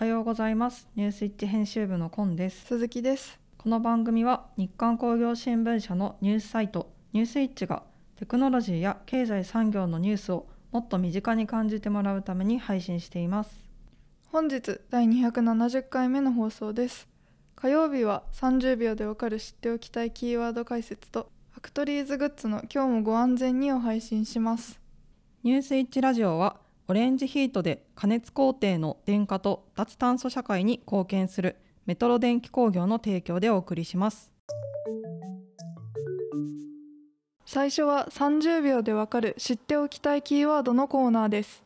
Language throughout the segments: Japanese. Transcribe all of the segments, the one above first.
はようございます。ニュースイッチ編集部のコンです。鈴木です。この番組は日刊工業新聞社のニュースサイトニュースイッチがテクノロジーや経済産業のニュースをもっと身近に感じてもらうために配信しています。本日第270回目の放送です。火曜日は30秒でわかる知っておきたいキーワード解説とファクトリーズグッズの今日もご安全にを配信します。ニュースイッチラジオはオレンジヒートで加熱工程の電化と脱炭素社会に貢献するメトロ電気工業の提供でお送りします。最初は30秒でわかる知っておきたいキーワードのコーナーです。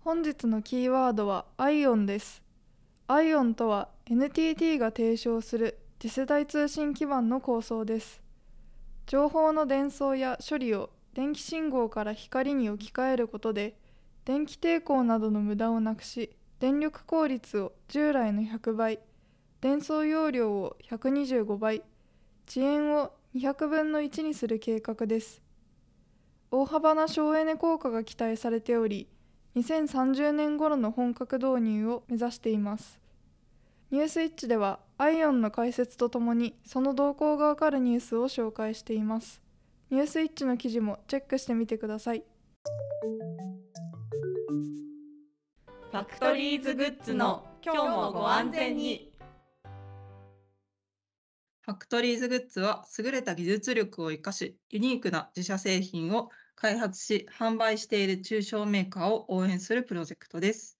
本日のキーワードはアイオンです。アイオンとは NTT が提唱する次世代通信基盤の構想です。情報の伝送や処理を電気信号から光に置き換えることで電気抵抗などの無駄をなくし電力効率を従来の100倍伝送容量を125倍遅延を200分の1にする計画です。大幅な省エネ効果が期待されており2030年頃の本格導入を目指しています。ニュースイッチではアイオンの解説とともにその動向がわかるニュースを紹介しています。ニュースイッチの記事もチェックしてみてください。ファクトリーズグッズの今日もご安全に。ファクトリーズグッズは優れた技術力を生かしユニークな自社製品を開発し販売している中小メーカーを応援するプロジェクトです。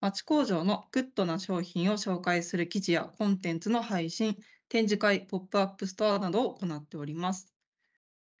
町工場のグッドな商品を紹介する記事やコンテンツの配信展示会ポップアップストアなどを行っております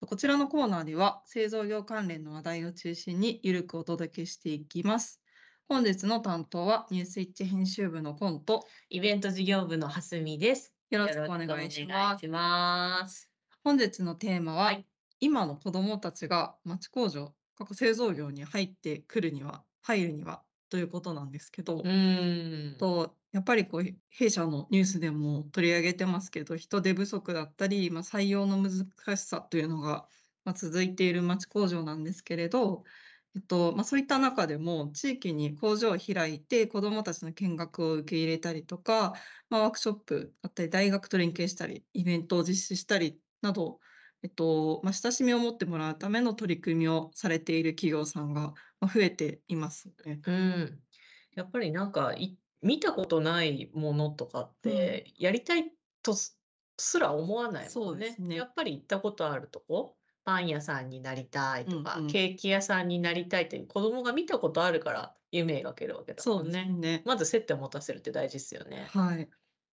こちらのコーナーでは製造業関連の話題を中心にゆるくお届けしていきます。本日の担当はニュースイッチ編集部のコント。イベント事業部の蓮見です。よろしくお願いします。本日のテーマは、はい今の子どもたちが町工場、カッコ製造業に入ってくるには、入るにはということなんですけど、うーん。とやっぱりこう弊社のニュースでも取り上げてますけど人手不足だったり、まあ、採用の難しさというのが、まあ、続いている町工場なんですけれど、えっとまあ、そういった中でも地域に工場を開いて子どもたちの見学を受け入れたりとか、まあ、ワークショップだったり大学と連携したりイベントを実施したりなど、えっとまあ、親しみを持ってもらうための取り組みをされている企業さんが増えていますね。うん。やっぱりなんかい見たことないものとかってやりたいとすすら思わないもんそうですねやっぱり行ったことあるとこ、パン屋さんになりたいとか、うんうんケーキ屋さんになりたいっていう子供が見たことあるから夢描けるわけだもそうんですね。ねまず接点を持たせるって大事ですよね。はい。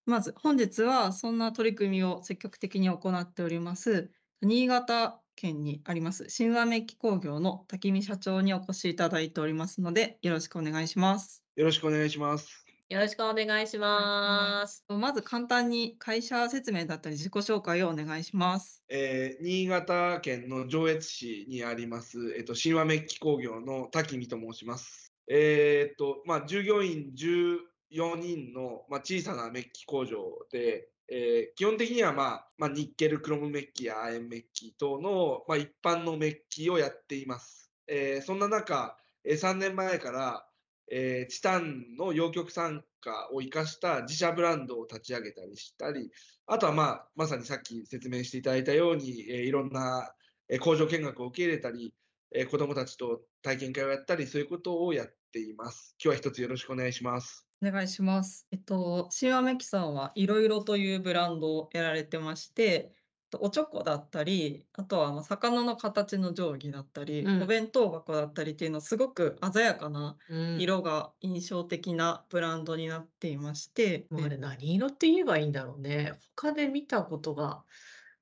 まず本日はそんな取り組みを積極的に行っております新潟県にあります新和メッキ工業の滝見社長にお越しいただいておりますのでよろしくお願いします。よろしくお願いします。よろしくお願いします。まず簡単に会社説明だったり自己紹介をお願いします。えー新潟県の上越市にあります、えっと、神話メッキ工業の滝見と申します。えーっと、まあ、従業員14人の、まあ、小さなメッキ工場で、えー基本的には、まあ、まあ、ニッケルクロムメッキや亜鉛メッキ等の、まあ、一般のメッキをやっています。えーそんな中、え3年前から、えーチタンの陽極酸化を生かした自社ブランドを立ち上げたりしたり、あとは、まあ、まさにさっき説明していただいたように、えーいろんな、えー工場見学を受け入れたり、えー子どもたちと体験会をやったり、そういうことをやっています。今日は一つよろしくお願いします。お願いします。えっと、新和メキさんはいろいろというブランドをやられてまして、おちょこだったり、あとはまあ魚の形の定規だったり、うん。お弁当箱だったりっていうのすごく鮮やかなうん。色が印象的なブランドになっていまして、もうあで。れ何色って言えばいいんだろうね。他で見たことが、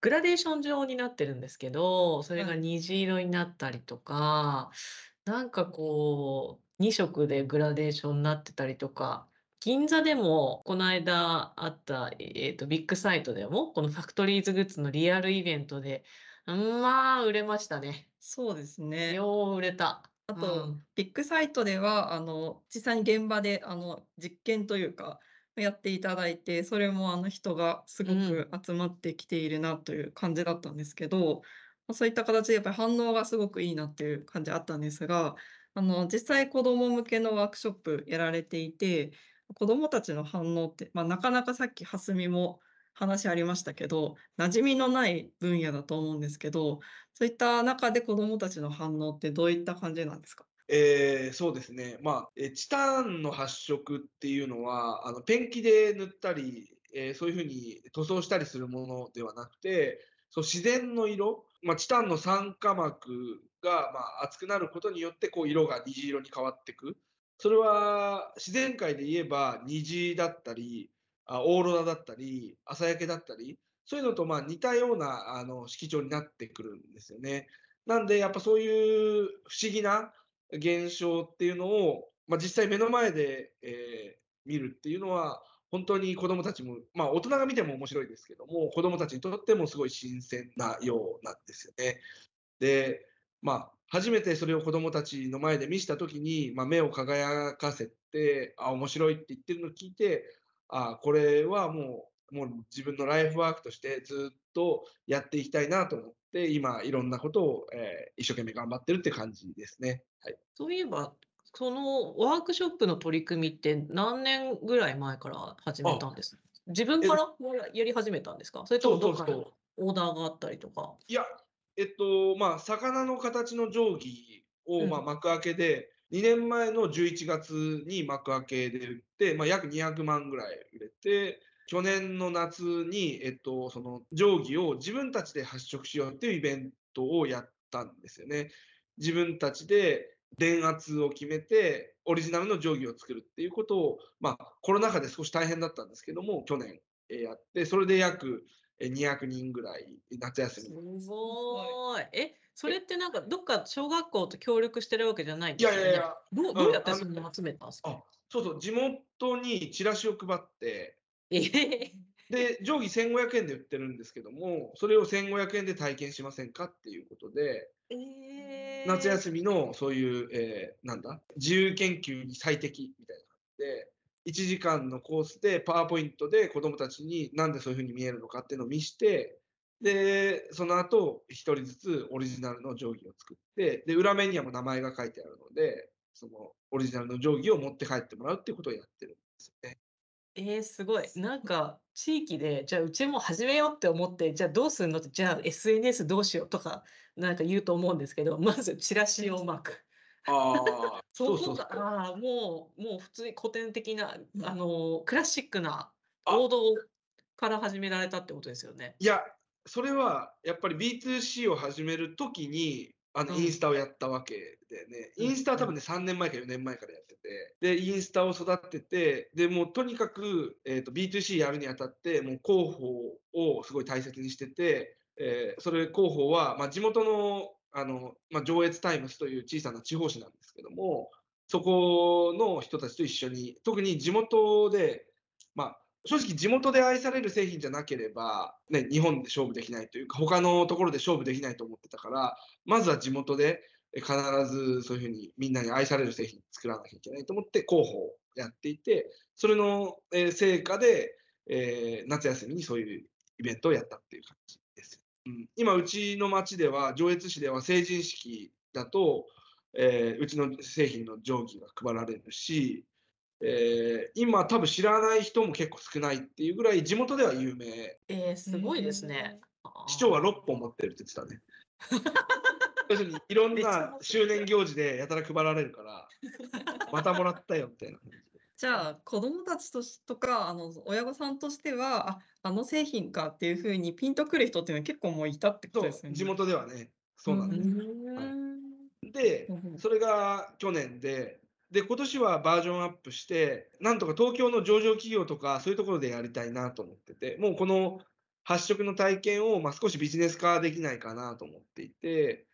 グラデーション状になってるんですけど、それがはい。虹色になったりとか、なんかこう、2色でグラデーションになってたりとか、銀座でもこの間あった、えーと、ビッグサイトでも、このファクトリーズグッズのリアルイベントで、うんまあ、売れましたね。そうですね。よう売れた。あと、うんビッグサイトではあの実際に現場であの実験というかやっていただいてそれもあの人がすごく集まってきているなという感じだったんですけど、まあそういった形でやっぱり反応がすごくいいなっていう感じあったんですがあの、実際子供向けのワークショップやられていて、子供たちの反応って、まあ、なかなかさっき蓮見も話ありましたけど、馴染みのない分野だと思うんですけど、そういった中で子供たちの反応ってどういった感じなんですか？えー、そうですね。まあ、え、チタンの発色っていうのは、あの、ペンキで塗ったり、えーそういう風に塗装したりするものではなくて、そう、自然の色、まあ、チタンの酸化膜が、まあ、熱くなることによって、こう色が虹色に変わっていく。それは自然界で言えば虹だったり、オーロラだったり、朝焼けだったり、そういうのとまあ似たようなあの色調になってくるんですよね。なんで、やっぱそういう不思議な現象っていうのを、まあ、実際目の前で、えー見るっていうのは、本当に子どもたちも、まあ、大人が見ても面白いですけども、子どもたちにとってもすごい新鮮なようなんですよね。で、まあ、初めてそれを子どもたちの前で見せたときに、まあ、目を輝かせて、あ、面白いって言ってるのを聞いて、あ、これはもう、もう自分のライフワークとしてずっとやっていきたいなと思って、今いろんなことを、えー一生懸命頑張ってるって感じですね。はい。そういえば、そのワークショップの取り組みって何年ぐらい前から始めたんです自分からやり始めたんですか？それともどっかオーダーがあったりとか？いや、えっと、まあ、魚の形の定規を、うんまあ、幕開けで、2年前の11月に幕開けで売って、まあ、約200万ぐらい売れて、去年の夏に、えっと、その定規を自分たちで発色しようっていうイベントをやったんですよね。自分たちで電圧を決めて、オリジナルの定規を作るっていうことを、まあ、コロナ禍で少し大変だったんですけども、去年えーやって、それで約えー200人ぐらい夏休すみごい。え、それってなんかどっか小学校と協力してるわけじゃないんいですよね？やいやいや、どうどうやってうんそ集めたんですか？あそうそう、地元にチラシを配って、ええで、定規1500円で売ってるんですけども、それを1500円で体験しませんかっていうことで、ええ夏休みのそういう、えーなんだ、自由研究に最適みたいな感じで、1時間のコースでパワーポイントで子どもたちになんでそういうふうに見えるのかっていうのを見して、で、その後、1人ずつオリジナルの定規を作って、で、裏面にはもう名前が書いてあるので、そのオリジナルの定規を持って帰ってもらうっていうことをやってるんですよね。えー、すごい。なんか地域で、じゃあうちも始めようって思って、じゃあどうするのって、じゃあ SNS どうしようとか、なんか言うと思うんですけど、まずチラシを巻く。ああ、そ そううそうそう。かああ、もう、もう普通に古典的な、あの、クラシックなあ。王道から始められたってことですよね。いや、それはやっぱり B2C を始めるときに、あのうん。インスタをやったわけでね、うんインスタは多分ね、3年前か4年前からやってて、で、インスタを育てて、で、もうとにかく、えー、と B2C やるにあたって、もう広報をすごい大切にしてて、えーそれ広報は、まあ、地元のあの、まあ、上越タイムスという小さな地方紙なんですけども、そこの人たちと一緒に、特に地元で、まあ、正直地元で愛される製品じゃなければ、ね、日本で勝負できないというか、他のところで勝負できないと思ってたから、まずは地元で必ずそういうふうにみんなに愛される製品作らなきゃいけないと思って広報をやっていて、それの、成果で、えー夏休みにそういうイベントをやったっていう感じです。うん、今、うちの町では、上越市では成人式だと、えーうちの製品の定規が配られるし、えー今多分知らない人も結構少ないっていうぐらい地元では有名。えー、すごいですね。市長は6本持ってるって言ってたね。要するにいろんな周年行事でやたら配られるからまたもらったよみたいな感じゃあ子どもたちとしとかあの親御さんとしてはああの製品かっていうふうにピンとくる人っていうのは結構もういたってことですよね。地元ではねそうなんうです、ん。でうんう。んそれが去年でで今年はバージョンアップしてなんとか東京の上場企業とかそういうところでやりたいなと思っててもうこの発色の体験を、まあ、少しビジネス化できないかなと思っていて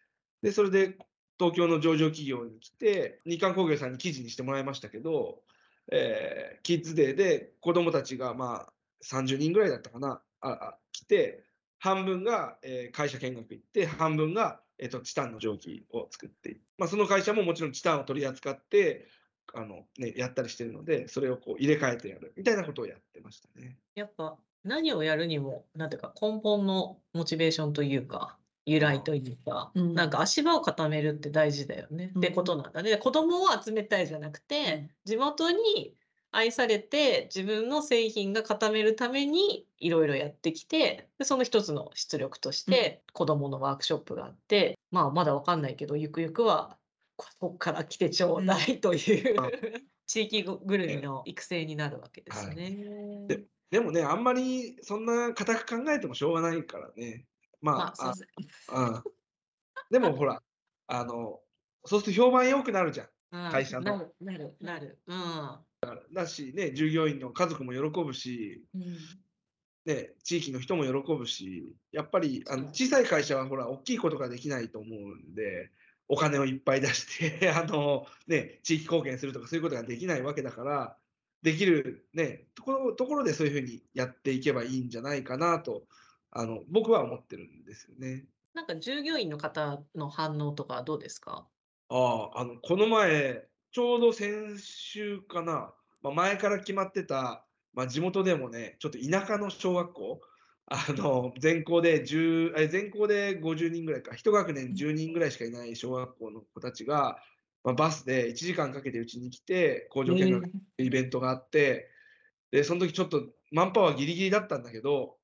でそれで東京の上場企業に来て日韓工業さんに記事にしてもらいましたけど、えーキッズデーで子どもたちがまあ30人ぐらいだったかなああ来て半分が、えー会社見学行って半分が、えー、とチタンの蒸気を作って、まあ、その会社ももちろんチタンを取り扱ってあの、ね、やったりしてるのでそれをこう入れ替えてやるみたいなことをやってましたね。やっぱ何をやるにも、なんていうか根本のモチベーションというか、由来というか、うん。なんか足場を固めるって大事だよね、ってことなんだ。ね。子供を集めたいじゃなくて、地元に愛されて自分の製品が固めるためにいろいろやってきてでその一つの出力として子どものワークショップがあって、まあまだわかんないけどゆくゆくはここから来てちょうだいという、あ。地域ぐるみの育成になるわけですね。ででもね、あんまりそんな固く考えてもしょうがないからね。まあ、まあ、そうん。でもほら、あの、そうすると評判良くなるじゃん。会社の。なるなるなる。うん。だしね、従業員の家族も喜ぶし、うん。ね、地域の人も喜ぶし、やっぱりあの小さい会社はほら、大きいことができないと思うんで、お金をいっぱい出して あの、ね、地域貢献するとかそういうことができないわけだから、できる、ね、ところところでそういうふうにやっていけばいいんじゃないかなとあの僕は思ってるんですよね。なんか従業員の方の反応とかはどうですか？ああ、あの、この前、ちょうど先週かな、まあ、前から決まってた、まあ、地元でもね、ちょっと田舎の小学校、あの、全校で10、え全校で50人ぐらいか、一学年10人ぐらいしかいない小学校の子たちが、まあ、バスで1時間かけてうちに来て、工場見学イベントがあって、で、その時ちょっとマンパワーギリギリだったんだけど、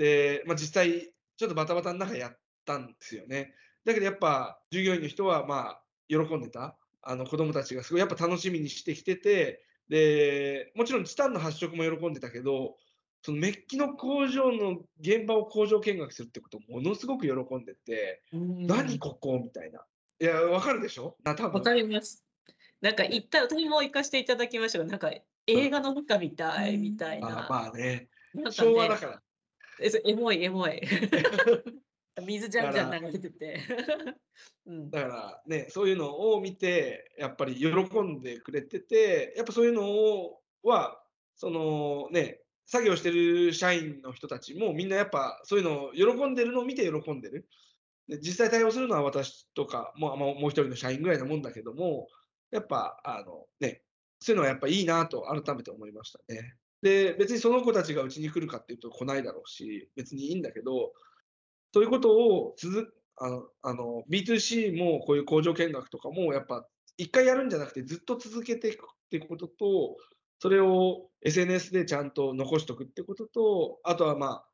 で、まあ、実際、ちょっとバタバタの中やったんですよね。だけどやっぱ従業員の人はまあ喜んでた。あの子供たちがすごいやっぱ楽しみにしてきてて、で、もちろんチタンの発色も喜んでたけど、そのメッキの工場の現場を工場見学するってことをものすごく喜んでて、何ここ？みたいな。いや、わかるでしょ？な多分わかります。なんか行った私も行かせていただきましたが、なんか映画の中みたいみたいあな。まあね、なんか昭和だねから。えそうエモいエモい。水じゃんじゃん流れてて。うんだからね、そういうのを見て、やっぱり喜んでくれてて、やっぱそういうのをは、そのね、作業してる社員の人たちもみんなやっぱそういうのを喜んでるのを見て喜んでる。で実際対応するのは私とか、もうもう一人の社員ぐらいなもんだけども、やっぱあのね、そういうのはやっぱいいなと改めて思いましたね。で、別にその子たちがうちに来るかっていうと来ないだろうし、別にいいんだけど、そういうことを続あのあの B2C もこういう工場見学とかもやっぱ一回やるんじゃなくてずっと続けていくっていうことと、それを SNS でちゃんと残しておくってことと、あとはまあ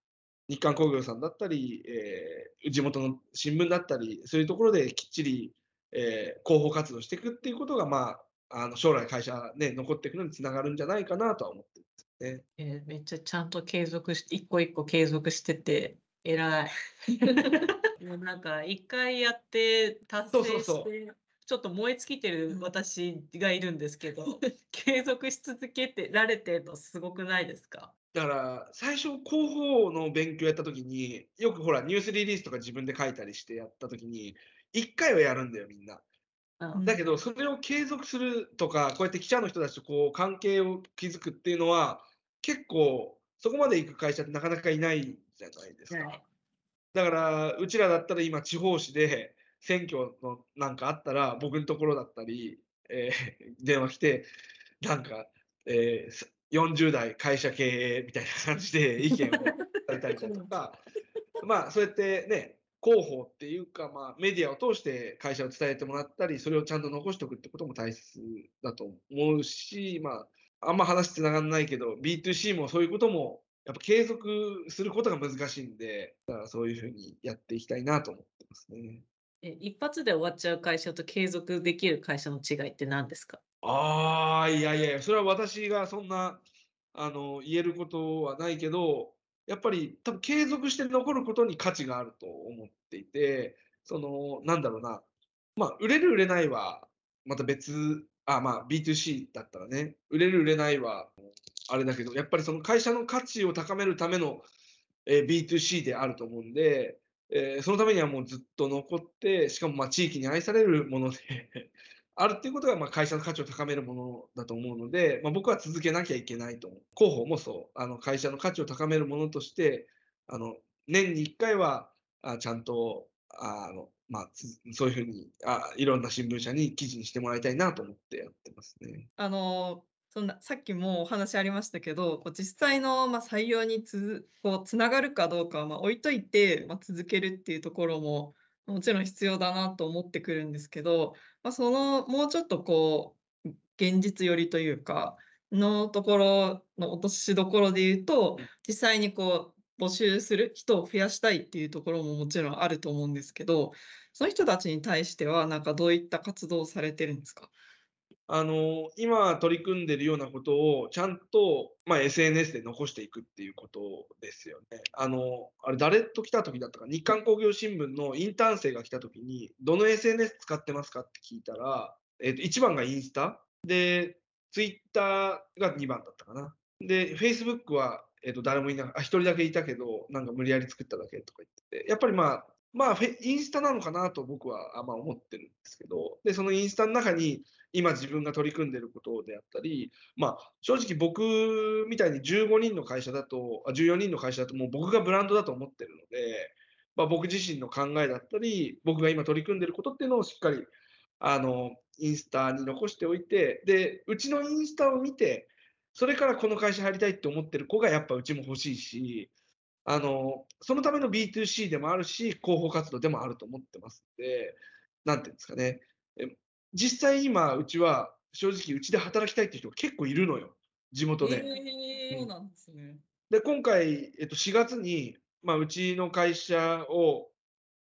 日刊工業さんだったり、えー地元の新聞だったり、そういうところできっちり、えー広報活動していくっていうことが、まあ、あの将来会社ね、残っていくのにつながるんじゃないかなとは思ってるんです。ね。えーめっちゃちゃんと継続して、一個一個継続してて、偉い。もうなんか、一回やって達成して、そうそうそうちょっと燃え尽きてる私がいるんですけど、継続し続けてられてるのすごくないですか？だから最初広報の勉強やった時によくほらニュースリリースとか自分で書いたりしてやった時に1回はやるんだよみんな。うん。だけどそれを継続するとかこうやって記者の人たちとこう関係を築くっていうのは結構そこまで行く会社ってなかなかいないじゃないですか。はい。だからうちらだったら今地方紙で選挙のなんかあったら僕のところだったり、えー電話来てなんか、えーす40代会社経営みたいな感じで意見をされたりだとか。まあそうやってね広報っていうか、まあ、メディアを通して会社を伝えてもらったりそれをちゃんと残しておくってことも大切だと思うし、まあ、あんま話つながらないけど B2C もそういうこともやっぱ継続することが難しいんでだからそういうふうにやっていきたいなと思ってますね。え一発で終わっちゃう会社と継続できる会社の違いって何ですか？ああ、いやいやいや、それは私がそんなあの言えることはないけど、やっぱり多分継続して残ることに価値があると思っていて、その、なんだろうな、まあ、売れる売れないはまた別、あ、まあ、B2C だったらね、売れる売れないはあれだけど、やっぱりその会社の価値を高めるための、えー B2C であると思うんで、えーそのためにはもうずっと残って、しかもまあ地域に愛されるものであるっていうことがまあ会社の価値を高めるものだと思うので、まあ、僕は続けなきゃいけないと思う。広報もそう、あの会社の価値を高めるものとして、あの年に1回はあちゃんとあの、まあ、そういうふうにあいろんな新聞社に記事にしてもらいたいなと思ってやってますね。あのそんなさっきもお話ありましたけど、こう実際の、まあ、採用につこうつながるかどうかは、まあ、置いといて、まあ、続けるっていうところももちろん必要だなと思ってくるんですけど、まあ、そのもうちょっとこう現実寄りというかのところの落としどころで言うと実際にこう募集する人を増やしたいっていうところももちろん。あると思うんですけどその人たちに対してはなんかどういった活動をされてるんですかあの今取り組んでるようなことをちゃんと、まあ、SNS で残していくっていうことですよね。あのあれ誰と来た時だったか日刊工業新聞のインターン生が来た時にどの SNS 使ってますかって聞いたら、えー、と1番がインスタで Twitter が2番だったかな。で Facebook は、えー、と誰もいなあ1人だけいたけどなんか無理やり作っただけとか言っててやっぱりまあまあ、インスタなのかなと僕はあま思ってるんですけど、で、そのインスタの中に今自分が取り組んでることであったり、まあ、正直僕みたいに15人の会社だと、14人の会社だともう僕がブランドだと思ってるので、まあ、僕自身の考えだったり、僕が今取り組んでることっていうのをしっかり、あの、インスタに残しておいて、で、うちのインスタを見て、それからこの会社入りたいって思ってる子がやっぱうちも欲しいし、あの、そのための B2C でもあるし、広報活動でもあると思ってますので、なんていうんですかね。実際今、うちは正直、うちで働きたいっていう人が結構いるのよ、地元で。えー、そうなんですね。で、今回、えっと、4月に、まあ、うちの会社を、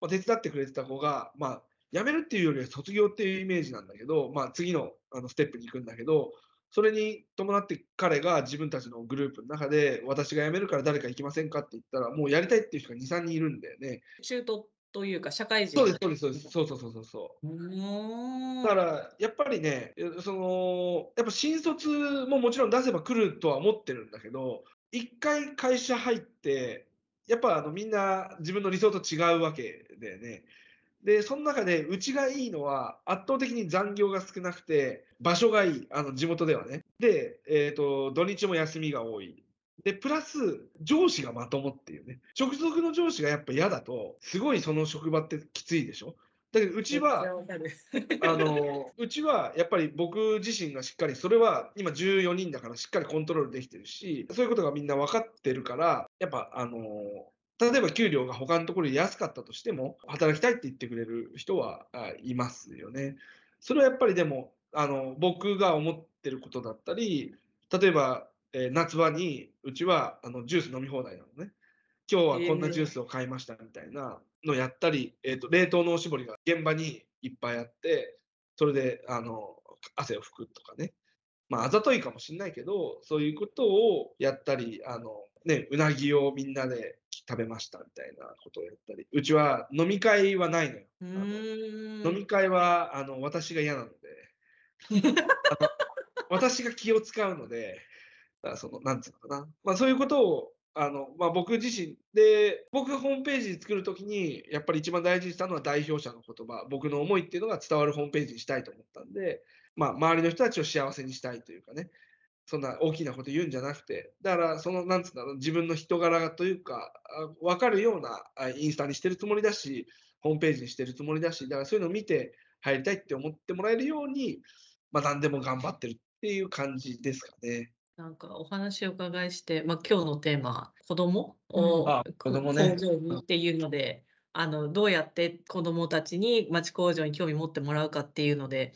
まあ、手伝ってくれてた子が、まあ、辞めるっていうよりは卒業っていうイメージなんだけど、まあ、次のあのステップに行くんだけど、それに伴って彼が自分たちのグループの中で、私が辞めるから誰か行きませんか？って言ったら、もうやりたいっていう人が2、3人いるんだよね。中途というか、社会人そうです、そうです、そうです。そうそうそうそうだから、やっぱりね、その、やっぱ新卒ももちろん出せば来るとは思ってるんだけど、一回会社入って、やっぱあのみんな自分の理想と違うわけだよね。で、その中で、うちがいいのは、圧倒的に残業が少なくて、場所がいい、あの地元ではね。で、えーと、土日も休みが多い。で、プラス、上司がまともっていうね。直属の上司がやっぱ嫌だと、すごいその職場ってきついでしょ？だけど、うちは、あの、うちはやっぱり僕自身がしっかり、それは今14人だからしっかりコントロールできてるし、そういうことがみんな分かってるから、やっぱ、あの、例えば給料が他のところで安かったとしても、働きたいって言ってくれる人はいますよね。それはやっぱりでも、あの僕が思ってることだったり、例えば、えー、夏場にうちはあのジュース飲み放題なのね。今日はこんなジュースを買いましたみたいなのやったり、えーと、冷凍のおしぼりが現場にいっぱいあって、それであの汗を拭くとかね。まあ、あざといかもしれないけど、そういうことをやったり、あのね、うなぎをみんなで食べましたみたいなことをやったり、うちは飲み会はないのよ。あの飲み会はあの私が嫌なので。私が気を使うので、だそのなんつうのかな、まあ、そういうことをあの、まあ、僕自身で、僕がホームページ作るときに、やっぱり一番大事にしたのは代表者の言葉、僕の思いっていうのが伝わるホームページにしたいと思ったんで、まあ、周りの人たちを幸せにしたいというかね、そんな大きなこと言うんじゃなくて、だから、その、なんつうんだろう、自分の人柄というか、分かるようなインスタにしてるつもりだし、ホームページにしてるつもりだし、だからそういうのを見て入りたいって思ってもらえるように、まあ、何でも頑張ってるっていう感じですかね。なんかお話を伺いして、まあ、今日のテーマ、子供を、うん、子供ね。っていうので、あのどうやって子供たちに町工場に興味持ってもらうかっていうので、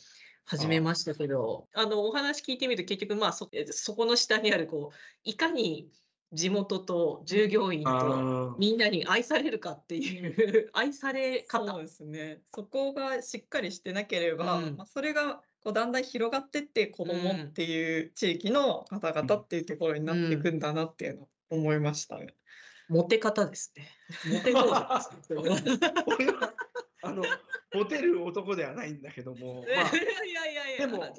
始めましたけど、あのお話聞いてみると結局まあそそこの下にあるこういかに地元と従業員とみんなに愛されるかっていう 愛され方そうですねそこがしっかりしてなければ、うん、まあ、それがこうだんだん広がってって子どもっていう地域の方々っていうところになっていくんだなっていうのを思いましたね。モテ方ですね。モテ方ですね。あのモテる男ではないんだけども、まあ、いやいやいやでも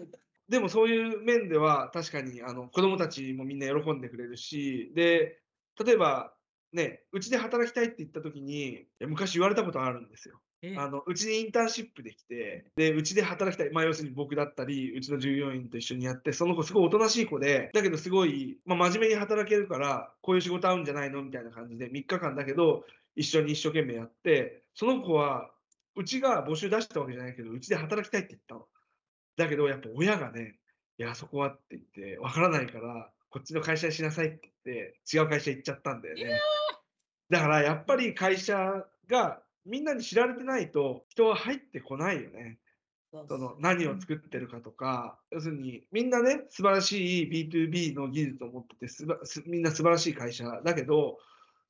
でもそういう面では確かにあの子供たちもみんな喜んでくれるしで例えばねうちで働きたいって言った時に昔言われたことあるんですよ。あのうちにインターンシップできてでうちで働きたい、まあ、要するに僕だったりうちの従業員と一緒にやってその子すごいおとなしい子でだけどすごい、まあ、真面目に働けるからこういう仕事合うんじゃないの？みたいな感じで3日間だけど一緒に一生懸命やってその子はうちが募集出したわけじゃないけど、うちで働きたいって言ったの。だけど、やっぱ親がね、いや、そこはって言って、わからないから、こっちの会社にしなさいって言って、違う会社行っちゃったんだよね。だからやっぱり会社がみんなに知られてないと人は入ってこないよね。その何を作ってるかとか、要するにみんなね、素晴らしい B2B の技術を持っててすばす、みんな素晴らしい会社だけど、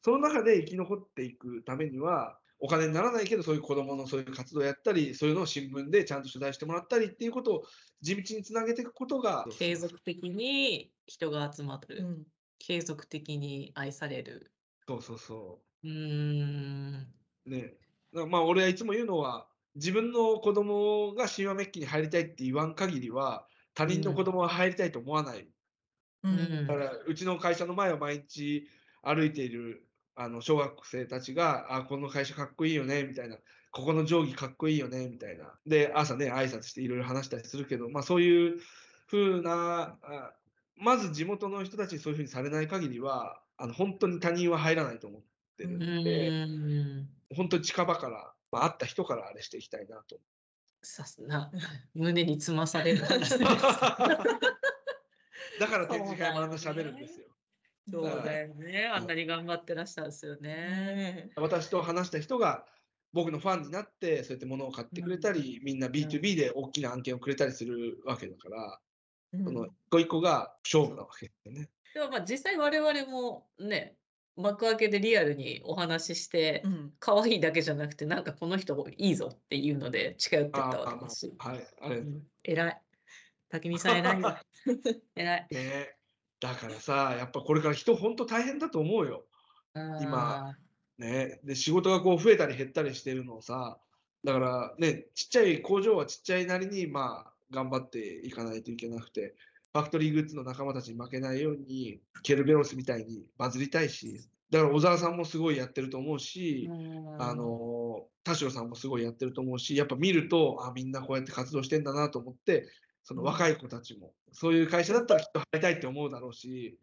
その中で生き残っていくためには、お金にならないけど、そういう子どものそういう活動をやったり、そういうのを新聞でちゃんと取材してもらったりっていうことを地道につなげていくことが、継続的に人が集まる、うん継続的に愛される。そうそうそうーん。う。ね。まあ、俺はいつも言うのは、自分の子供が神話メッキに入りたいって言わん限りは、他人の子供が入りたいと思わない。ううんんだから、うちの会社の前を毎日歩いているあの小学生たちが、あ、この会社かっこいいよね、みたいな。ここの定規かっこいいよね、みたいな。で、朝ね、挨拶していろいろ話したりするけど、まあそういう風な、あまず地元の人たちにそういう風にされない限りは、あの本当に他人は入らないと思ってるうので、ーん。本当に近場から、まあ、会った人からあれしていきたいなと。さすが、胸につまされる話です。だから展示会もあんな喋るんですよ。そうだよね。あんなに頑張ってらっしゃるんですよね。ね私と話した人が僕のファンになってそうやって物を買ってくれたり、みんな B2B で大きな案件をくれたりするわけだから、うんその一個一個が勝負なわけですよね。でもまあ実際我々もね、幕開けでリアルにお話ししてう、ん可愛いだけじゃなくて、なんかこの人いいぞっていうので近寄ってったわけですし。あはい、あれ、ねうん偉い。竹見さん偉いよ。偉い。だからさ、やっぱこれから人本当大変だと思うよ。今あね、で仕事がこう増えたり減ったりしてるのをさ、だからね、ちっちゃい工場はちっちゃいなりにまあ頑張っていかないといけなくて、ファクトリーグッズの仲間たちに負けないように、ケルベロスみたいにバズりたいし、だから小沢さんもすごいやってると思うし、ーあの田代さんもすごいやってると思うし、やっぱ見ると、あみんなこうやって活動してんだなと思って、その若い子たちも、そういう会社だったらきっと入りたいって思うだろうし、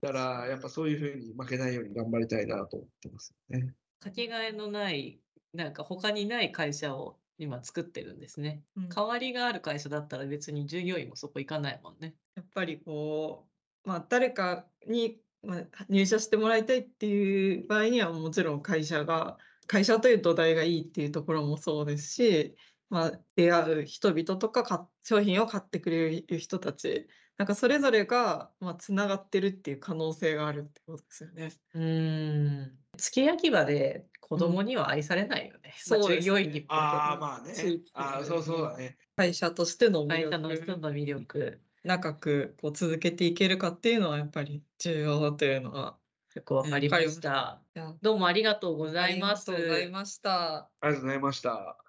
だからやっぱそういうふうに負けないように頑張りたいなと思ってますね。かけがえのない、なんか他にない会社を今作ってるんですね。うん代わりがある会社だったら別に従業員もそこ行かないもんね。やっぱりこう、まあ、誰かに、まあ、入社してもらいたいっていう場合にはもちろん会社が会社という土台がいいっていうところもそうですし、まあ、出会う人々とかか商品を買ってくれる人たちなんかそれぞれが、まあ、つながってるっていう可能性があるってことですよね。うーん。付け焼き場で子供には愛されないよね。うですね従業員にもああ、まあね。ああ、そうそうだね。会社としての魅会社の人力の魅力、長くこう続けていけるかっていうのはやっぱり重要だというのは。よくわかりましたどうもありがとうございます。ありがとうございました。ありがとうございました。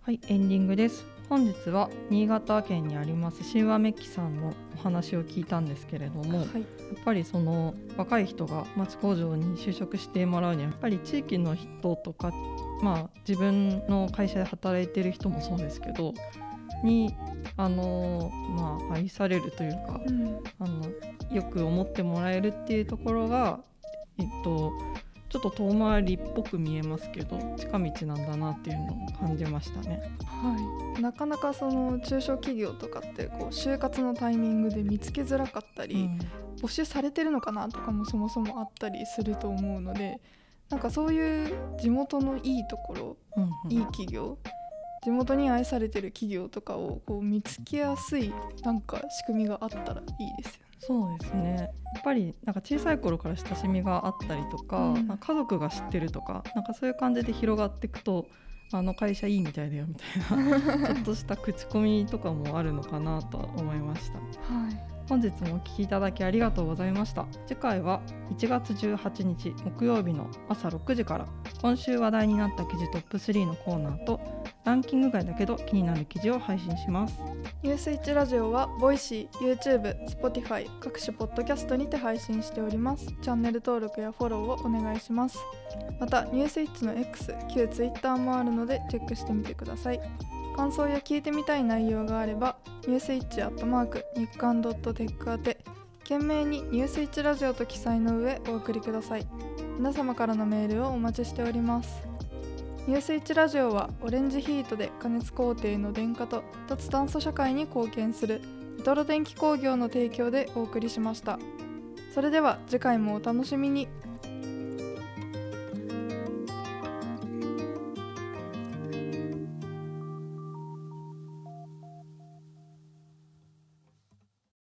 はい、エンディングです。本日は新潟県にあります神話メッキさんのお話を聞いたんですけれども、やっはい、ぱりその若い人が町工場に就職してもらうにはやっぱり地域の人とか、まあ自分の会社で働いてる人もそうですけど、にあのまあ愛されるというか、うんあのよく思ってもらえるっていうところが、えっと、ちょっと遠回りっぽく見えますけど近道なんだなっていうのを感じましたね。はい、なかなかその中小企業とかってこう就活のタイミングで見つけづらかったり、募集されてるのかなとかもそもそもあったりすると思うのでなんかそういう地元のいいところうんうんいい企業地元に愛されてる企業とかをこう見つけやすいなんか仕組みがあったらいいですよね。そうですね。やっぱりなんか小さい頃から親しみがあったりとか、うん。まあ家族が知ってるとかなんかそういう感じで広がっていくとあの会社いいみたいだよみたいな ちょっとした口コミとかもあるのかなと思いました。はい本日もお聞きいただきありがとうございました。次回は1月18日木曜日の朝6時から今週話題になった記事トップ3のコーナーとランキング外だけど気になる記事を配信します。ニュースイッチラジオはボイシー、YouTube、Spotify 各種ポッドキャストにて配信しております。チャンネル登録やフォローをお願いします。またニュースイッチの X、旧 Twitter もあるのでチェックしてみてください。感想や聞いてみたい内容があればニュースイッチアットマーク日刊ドットテック宛て件名にニュースイッチラジオと記載の上お送りください皆様からのメールをお待ちしておりますニュニュースイッチラジオはオレンジヒートで加熱工程の電化と脱炭素社会に貢献するメトロ電気工業の提供でお送りしました。それでは次回もお楽しみに。